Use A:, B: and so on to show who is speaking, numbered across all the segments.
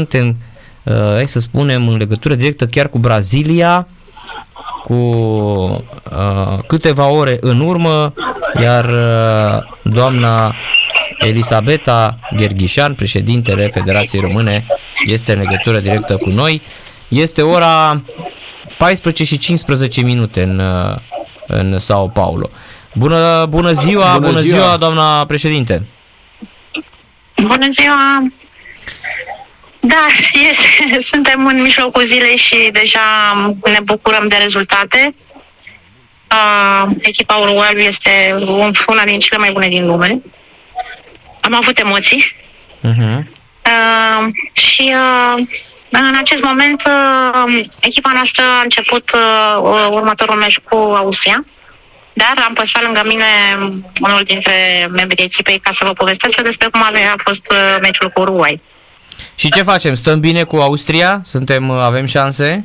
A: suntem, uh, hai să spunem, în legătură directă chiar cu Brazilia, cu uh, câteva ore în urmă, iar uh, doamna Elisabeta Gherghișan, președintele Federației Române, este în legătură directă cu noi. Este ora 14 și 15 minute în, uh, în Sao Paulo. Bună, bună ziua, bună, bună ziua. ziua, doamna președinte.
B: Bună ziua! Da, este, suntem în mijlocul zilei și deja ne bucurăm de rezultate. Uh, echipa Uruguay este una din cele mai bune din lume. Am avut emoții. Uh-huh. Uh, și uh, în acest moment uh, echipa noastră a început uh, următorul meci cu Austria. Dar am păstrat lângă mine unul dintre membrii echipei ca să vă povestesc despre cum a fost uh, meciul cu Uruguay.
A: Și ce facem? Stăm bine cu Austria? Suntem, avem șanse?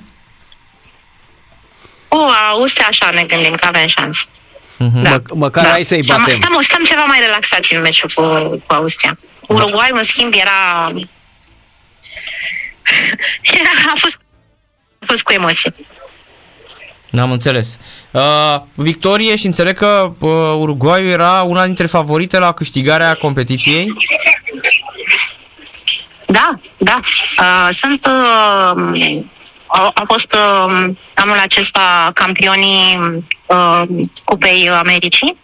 B: Cu Austria așa ne gândim că avem șanse.
C: Uh-huh. Da. Mă, măcar da. hai să-i batem.
B: Stăm, stăm ceva mai relaxați în meciul cu, cu Austria. Uruguay, în schimb, era... era a, fost, a fost cu emoții.
A: N-am înțeles. Uh, victorie și înțeleg că uh, Uruguayul era una dintre favorite la câștigarea competiției?
B: Da, da. Uh, sunt... Uh, au, au fost uh, anul acesta campionii uh, Cupei Americii.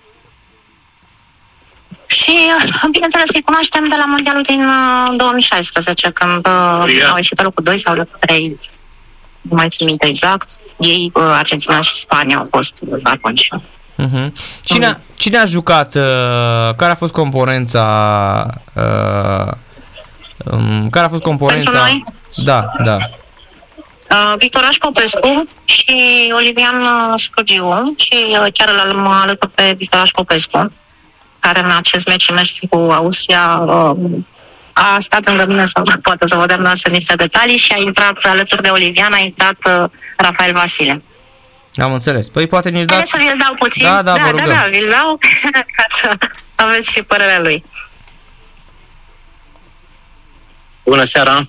B: Și, uh, bineînțeles, îi cunoaștem de la Mondialul din uh, 2016, când uh, yeah. au ieșit pe locul 2 sau locul 3 nu mai țin minte exact. Ei, uh, Argentina și Spania au fost atunci.
A: Uh-huh. Cine, cine a jucat? Uh, care a fost componența? Uh, um, care a fost componența?
B: Pentru noi?
A: Da, da.
B: Uh, Victoraș Popescu și Olivian Scogiu și uh, chiar îl alături pe Victoraș Popescu, care în acest meci, meci cu Austria, uh, a stat lângă mine să poată să vă dăm noastră niște detalii și a intrat alături de Olivian, a intrat uh, Rafael Vasile.
A: Am înțeles. Păi poate nici dați...
B: să vi-l dau puțin.
A: Da, da,
B: da,
A: da,
B: da, vi-l dau ca să aveți și părerea lui.
D: Bună seara!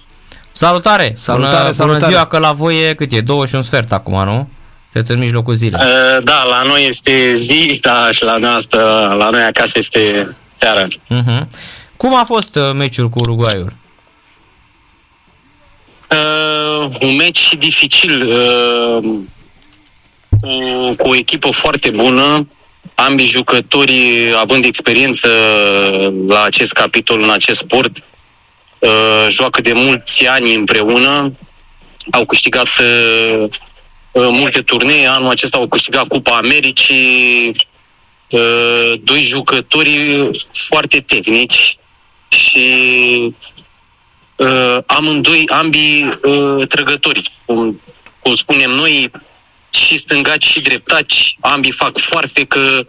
A: Salutare! Salutare, bună, salutare. bună ziua, că la voi e cât e? 2 și un sfert acum, nu? Sunteți în mijlocul zilei.
D: Uh, da, la noi este zi, da, și la noastră, la noi acasă este seara. Uh-huh.
A: Cum a fost uh, meciul cu Uruguayul?
D: Uh, un meci dificil, uh, cu, cu o echipă foarte bună, ambii jucători având experiență la acest capitol, în acest sport, uh, joacă de mulți ani împreună, au câștigat uh, uh, multe turnee, anul acesta au câștigat Cupa Americii, uh, doi jucători foarte tehnici, și uh, amândoi, ambii uh, trăgători, cum, cum spunem noi, și stângaci și dreptaci, ambii fac foarfe că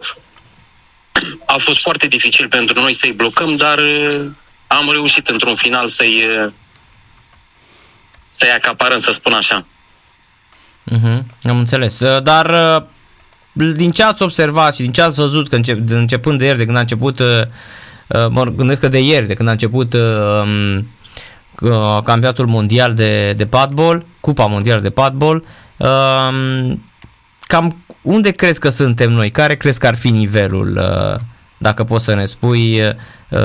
D: a fost foarte dificil pentru noi să-i blocăm, dar uh, am reușit într-un final să-i uh, să-i acaparăm, să spun așa.
A: Uh-huh, am înțeles. Uh, dar uh, din ce ați observat și din ce ați văzut că încep, începând de ieri, de când a început uh, Uh, mă gândesc că de ieri, de când a început uh, uh, campionatul mondial de, de padball, Cupa mondială de padball, cam unde crezi că suntem noi? Care crezi că ar fi nivelul, dacă poți să ne spui,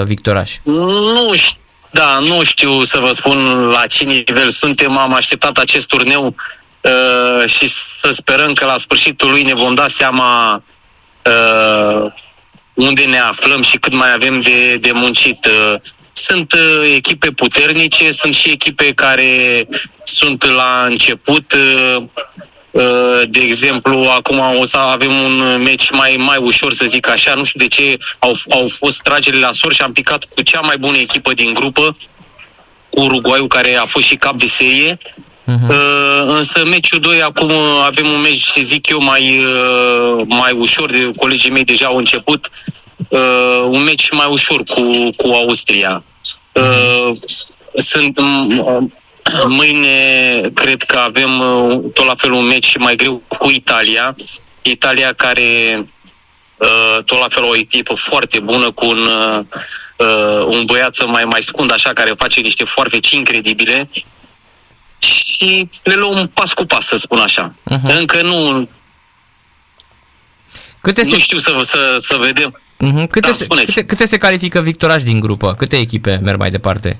A: Victoraș?
D: Nu știu. Da, nu știu să vă spun la ce nivel suntem. Am așteptat acest turneu uh, și să sperăm că la sfârșitul lui ne vom da seama uh, unde ne aflăm și cât mai avem de, de muncit. Uh, sunt uh, echipe puternice, sunt și echipe care sunt la început. Uh, de exemplu, acum o să avem un meci mai, mai ușor, să zic așa. Nu știu de ce au, au fost tragere la sor și am picat cu cea mai bună echipă din grupă, Uruguayul, care a fost și cap de serie. Uh-huh. Uh, însă meciul 2 acum avem un meci, zic eu, mai, uh, mai ușor. Colegii mei deja au început. Uh, un meci mai ușor cu, cu Austria. Uh, sunt uh, mâine cred că avem uh, tot la fel un meci mai greu cu Italia. Italia care uh, tot la fel o echipă foarte bună cu un uh, uh, un băiat mai mai scund așa, care face niște foarfeci incredibile și le luăm pas cu pas, să spun așa. Uh-huh. Încă nu... Câte nu se... știu să, să, să vedem.
A: Uh-huh. Câte, da, se, câte, câte se califică Victoraș din grupă? Câte echipe merg mai departe?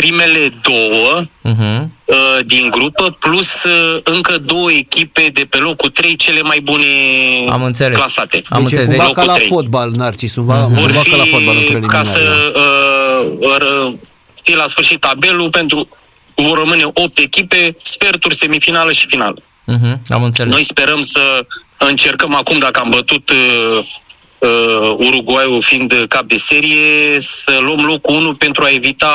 D: Primele două uh-huh. uh, din grupă, plus uh, încă două echipe de pe locul 3, cele mai bune
A: Am înțeles.
D: clasate.
C: Am deci înțeles. Cumva ca la 3. fotbal, Narcis, cumva,
D: uh-huh. Vor fi, ca la fotbal în ca să uh, fie la sfârșit tabelul, pentru vor rămâne 8 echipe, sferturi, semifinală și finală.
A: Uh-huh. Am înțeles.
D: Noi sperăm să încercăm acum, dacă am bătut uh, uh, Uruguayul fiind cap de serie, să luăm locul 1 pentru a evita,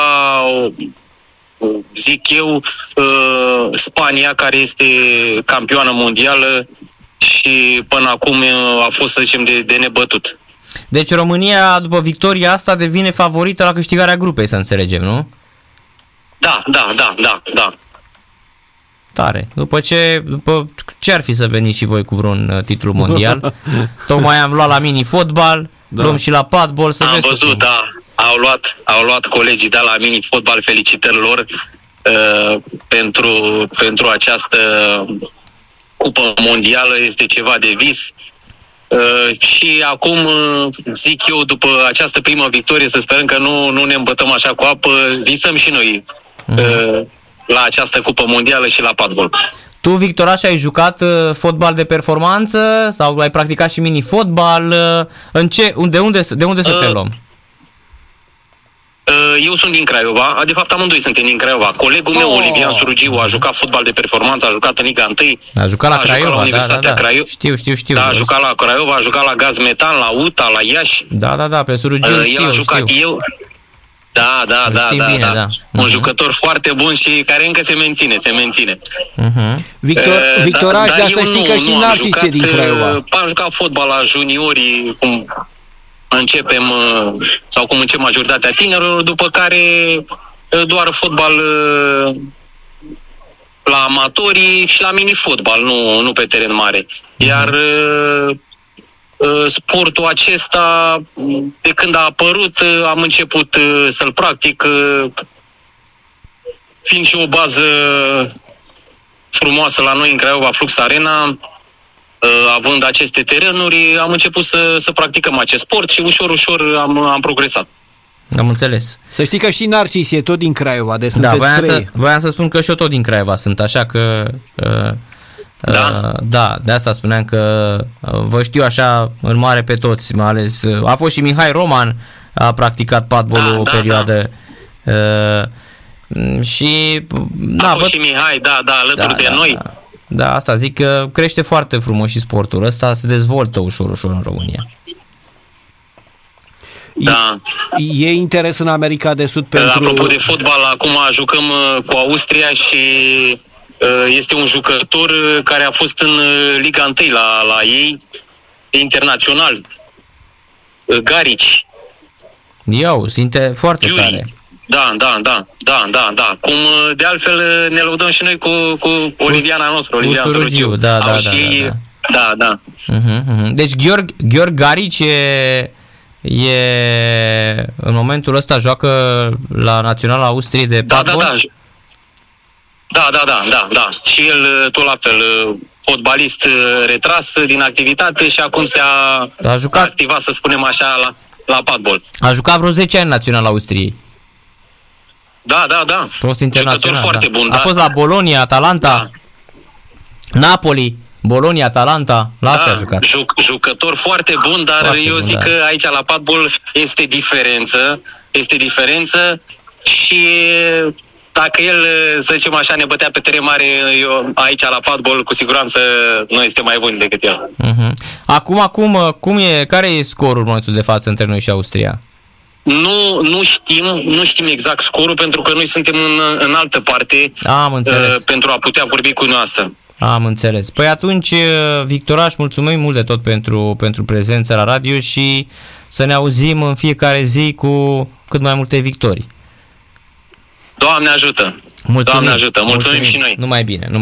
D: zic eu, uh, Spania, care este campioană mondială și până acum uh, a fost, să zicem, de, de nebătut.
A: Deci România, după victoria asta, devine favorită la câștigarea grupei, să înțelegem, nu?
D: Da, da, da, da, da.
A: Tare. După ce, după ce ar fi să veniți și voi cu vreun uh, titlu mondial? Tocmai am luat la mini-fotbal, da. luăm și la padbol să
D: Am văzut, da. Au luat, au luat colegii de la mini-fotbal, felicitări lor uh, pentru, pentru această cupă mondială, este ceva de vis. Uh, și acum, uh, zic eu, după această primă victorie, să sperăm că nu, nu ne îmbătăm așa cu apă, visăm și noi. Mm. Uh, la această cupă mondială și la padbol.
A: Tu, Victoraș, ai jucat uh, fotbal de performanță sau ai practicat și mini-fotbal? Uh, în ce, de unde, de unde să uh, te luăm?
D: Uh, eu sunt din Craiova, de fapt amândoi suntem din Craiova. Colegul oh. meu, Olivian Surugiu, a jucat fotbal de performanță, a jucat în Liga 1.
A: A jucat la a Craiova, jucat la Universitatea da, da, da. Craiova. Știu, știu, știu.
D: Da, a jucat la Craiova, a jucat la Gaz Metan, la UTA, la Iași.
A: Da, da, da, pe Surugiu uh,
D: știu, El a jucat,
A: știu.
D: eu, da, da, da, da, bine, da. da. Un uh-huh. jucător foarte bun și care încă se menține, se menține.
C: Uh-huh. Victor, uh, Victoraș, da, dar să știi că și Narcis e din Craiova.
D: Am jucat fotbal la juniorii, cum începem, uh, sau cum încep majoritatea tinerilor, după care uh, doar fotbal uh, la amatorii și la mini-fotbal, nu, nu pe teren mare. Iar Uh, sportul acesta, de când a apărut, uh, am început uh, să-l practic, fiind și o bază frumoasă la noi în Craiova, Flux Arena, având aceste terenuri, am început să, să practicăm acest sport și ușor, ușor am, am progresat.
A: Am înțeles.
C: Să știi că și Narcis e tot din Craiova, de
A: da, voiam să, voiam să spun că și eu tot din Craiova sunt, așa că uh,
D: da?
A: Uh, da, de asta spuneam că uh, vă știu așa în mare pe toți, mai ales uh, a fost și Mihai Roman, a practicat padbolul da, o da, perioadă. Da. Uh, și
D: da, a fost văd, și Mihai, da, da, alături da, de da, noi.
A: Da. Da, asta zic că crește foarte frumos și sportul ăsta, se dezvoltă ușor, ușor în România.
D: Da.
C: E, e interes în America de Sud pentru...
D: Apropo de fotbal, acum jucăm cu Austria și Uh, este un jucător uh, care a fost în uh, Liga 1 la, la ei, internațional. Garici.
A: Iau, simte foarte Iuri. tare.
D: Da, da, da, da, da, da. Cum de altfel ne lăudăm și noi cu, cu Oliviana noastră, Oliviana Sărugiu.
A: Da, da, da, și, da,
D: da, da. da.
A: Uh-huh, uh-huh. Deci Gheorg, Gheorg Garici e, e în momentul ăsta joacă la Naționala Austriei de
D: da, da, da, da, da, da, da, da. Și el uh, tot la fel, uh, fotbalist uh, retras din activitate și acum se a, a jucat, activat, să spunem așa, la, la padbol.
A: A jucat vreo 10 ani național Austriei.
D: Da, da, da.
A: Fost internațional.
D: foarte
A: da.
D: bun.
A: A da. fost la Bolonia, Atalanta, da. Napoli, Bolonia, Atalanta, la da, a jucat.
D: Juc, jucător foarte bun, dar foarte eu bun, zic da. că aici la padbol este diferență, este diferență și dacă el, să zicem așa, ne bătea pe teren mare, eu aici la padbol, cu siguranță noi este mai buni decât el.
A: Uh-huh. Acum, acum, cum e, care e scorul în momentul de față între noi și Austria?
D: Nu, nu știm, nu știm exact scorul pentru că noi suntem în, în altă parte
A: Am înțeles. Uh,
D: pentru a putea vorbi cu noastră.
A: Am înțeles. Păi atunci, uh, Victoraș, mulțumim mult de tot pentru, pentru prezența la radio și să ne auzim în fiecare zi cu cât mai multe victorii.
D: Doamne ajută! Mulțumim. Doamne ajută! Mulțumim, Mulțumim și noi!
A: Numai bine! Numai